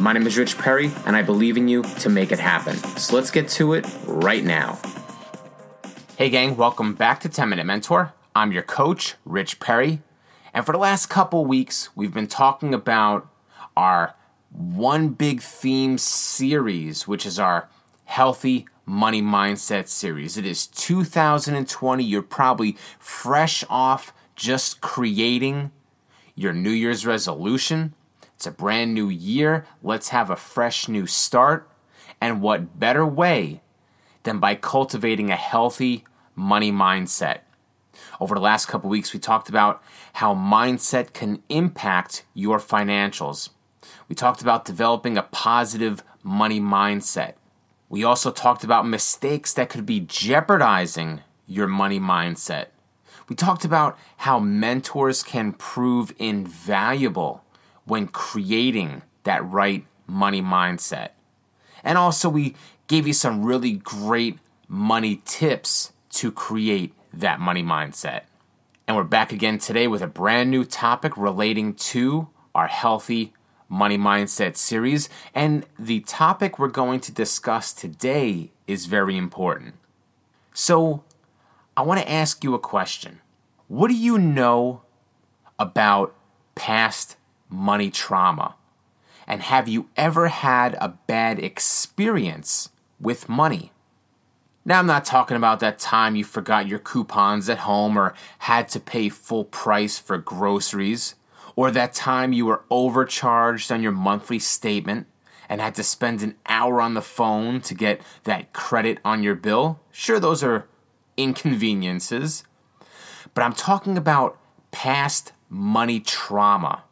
My name is Rich Perry, and I believe in you to make it happen. So let's get to it right now. Hey, gang, welcome back to 10 Minute Mentor. I'm your coach, Rich Perry. And for the last couple weeks, we've been talking about our one big theme series, which is our healthy money mindset series. It is 2020. You're probably fresh off just creating your New Year's resolution. It's a brand new year. Let's have a fresh new start. And what better way than by cultivating a healthy money mindset? Over the last couple weeks, we talked about how mindset can impact your financials. We talked about developing a positive money mindset. We also talked about mistakes that could be jeopardizing your money mindset. We talked about how mentors can prove invaluable when creating that right money mindset. And also, we gave you some really great money tips to create that money mindset. And we're back again today with a brand new topic relating to our healthy Money Mindset series. And the topic we're going to discuss today is very important. So, I want to ask you a question. What do you know about past money trauma? And have you ever had a bad experience with money? Now, I'm not talking about that time you forgot your coupons at home or had to pay full price for groceries or that time you were overcharged on your monthly statement and had to spend an hour on the phone to get that credit on your bill. Sure, those are inconveniences, but I'm talking about past money trauma.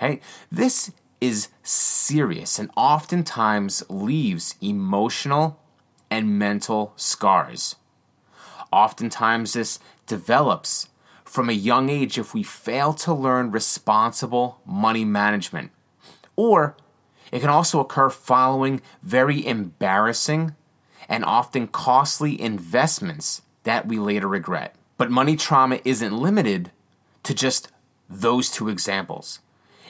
Hey, this is serious and oftentimes leaves emotional and mental scars. Oftentimes, this develops from a young age if we fail to learn responsible money management. Or it can also occur following very embarrassing and often costly investments that we later regret. But money trauma isn't limited to just those two examples.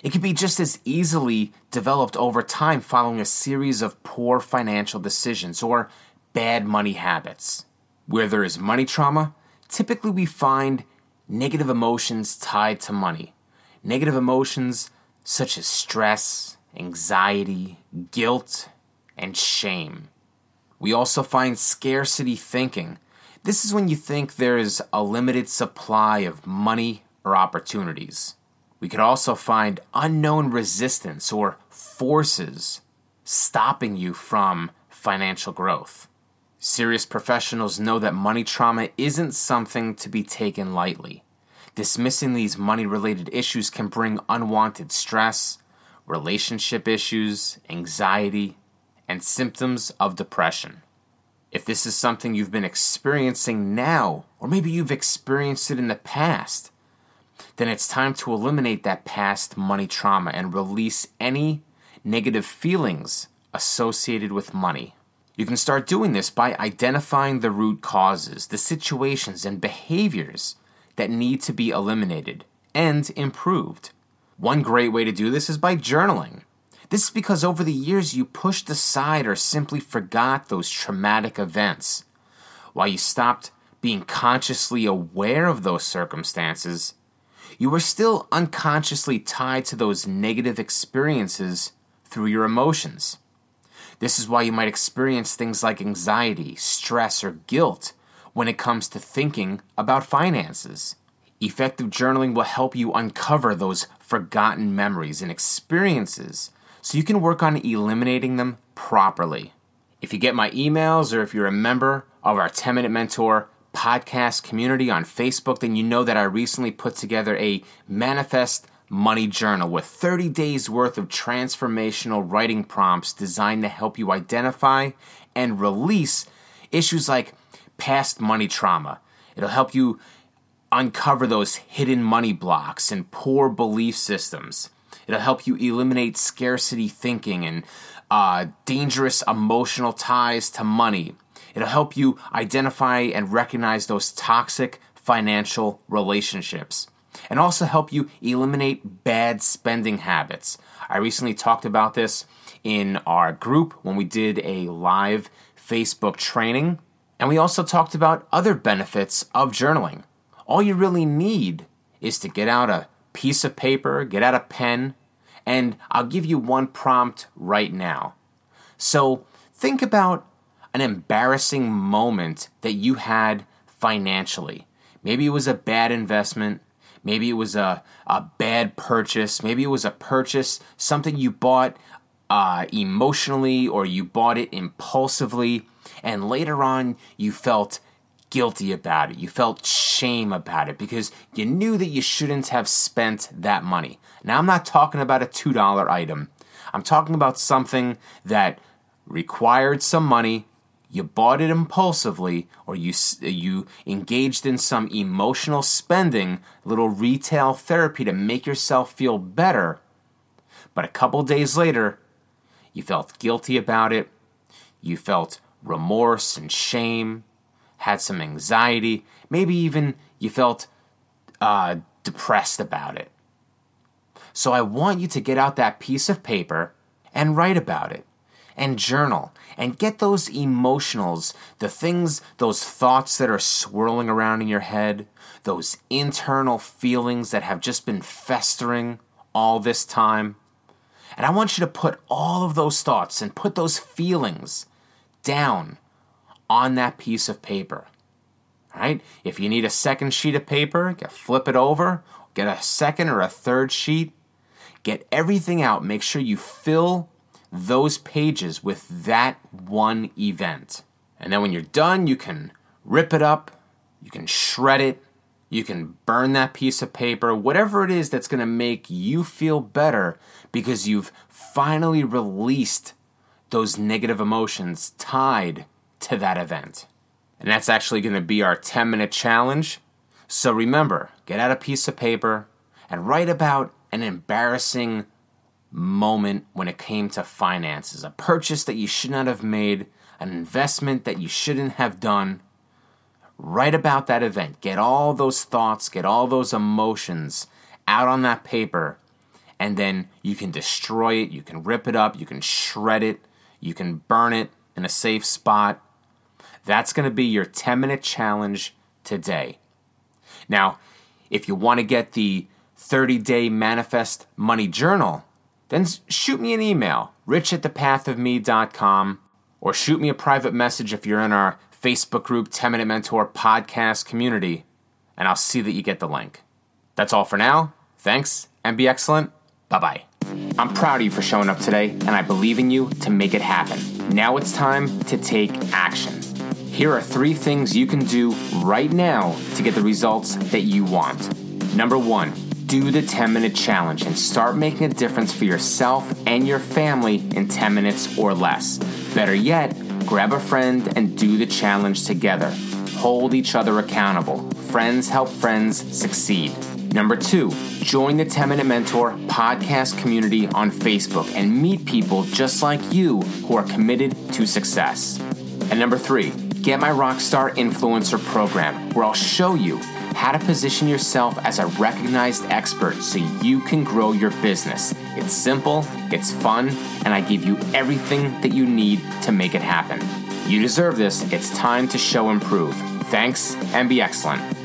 It can be just as easily developed over time following a series of poor financial decisions or bad money habits. Where there is money trauma, typically we find negative emotions tied to money. Negative emotions such as stress, anxiety, guilt, and shame. We also find scarcity thinking. This is when you think there is a limited supply of money or opportunities. We could also find unknown resistance or forces stopping you from financial growth. Serious professionals know that money trauma isn't something to be taken lightly. Dismissing these money related issues can bring unwanted stress, relationship issues, anxiety, and symptoms of depression. If this is something you've been experiencing now, or maybe you've experienced it in the past, then it's time to eliminate that past money trauma and release any negative feelings associated with money. You can start doing this by identifying the root causes, the situations, and behaviors that need to be eliminated and improved. One great way to do this is by journaling. This is because over the years you pushed aside or simply forgot those traumatic events. While you stopped being consciously aware of those circumstances, you are still unconsciously tied to those negative experiences through your emotions. This is why you might experience things like anxiety, stress, or guilt when it comes to thinking about finances. Effective journaling will help you uncover those forgotten memories and experiences so you can work on eliminating them properly. If you get my emails or if you're a member of our 10 Minute Mentor podcast community on Facebook, then you know that I recently put together a manifest money journal with 30 days worth of transformational writing prompts designed to help you identify and release issues like past money trauma. It'll help you uncover those hidden money blocks and poor belief systems. It'll help you eliminate scarcity thinking and uh, dangerous emotional ties to money. It'll help you identify and recognize those toxic financial relationships and also help you eliminate bad spending habits. I recently talked about this in our group when we did a live Facebook training, and we also talked about other benefits of journaling. All you really need is to get out a piece of paper, get out a pen, and I'll give you one prompt right now. So think about an embarrassing moment that you had financially. Maybe it was a bad investment. Maybe it was a, a bad purchase. Maybe it was a purchase, something you bought uh, emotionally or you bought it impulsively. And later on, you felt guilty about it. You felt shame about it because you knew that you shouldn't have spent that money. Now, I'm not talking about a $2 item. I'm talking about something that required some money you bought it impulsively or you you engaged in some emotional spending, little retail therapy to make yourself feel better. But a couple days later, you felt guilty about it. You felt remorse and shame, had some anxiety, maybe even you felt uh, depressed about it. So I want you to get out that piece of paper and write about it and journal and get those emotionals, the things, those thoughts that are swirling around in your head, those internal feelings that have just been festering all this time. And I want you to put all of those thoughts and put those feelings down on that piece of paper. Right? If you need a second sheet of paper, flip it over, get a second or a third sheet, get everything out. Make sure you fill those pages with that one event. And then when you're done, you can rip it up, you can shred it, you can burn that piece of paper, whatever it is that's going to make you feel better because you've finally released those negative emotions tied to that event. And that's actually going to be our 10 minute challenge. So remember, get out a piece of paper and write about an embarrassing moment when it came to finances, a purchase that you should not have made, an investment that you shouldn't have done. Write about that event. Get all those thoughts, get all those emotions out on that paper, and then you can destroy it, you can rip it up, you can shred it, you can burn it in a safe spot. That's going to be your 10 minute challenge today. Now, if you want to get the 30 day manifest money journal, then shoot me an email, rich at thepathofme.com, or shoot me a private message if you're in our Facebook group 10 Minute Mentor podcast community, and I'll see that you get the link. That's all for now. Thanks, and be excellent. Bye bye. I'm proud of you for showing up today, and I believe in you to make it happen. Now it's time to take action. Here are three things you can do right now to get the results that you want. Number one, do the 10 minute challenge and start making a difference for yourself and your family in 10 minutes or less. Better yet, grab a friend and do the challenge together. Hold each other accountable. Friends help friends succeed. Number two, join the 10 Minute Mentor podcast community on Facebook and meet people just like you who are committed to success. And number three, get my Rockstar Influencer program where I'll show you how to position yourself as a recognized expert so you can grow your business. It's simple, it's fun, and I give you everything that you need to make it happen. You deserve this. It's time to show improve. Thanks and be excellent.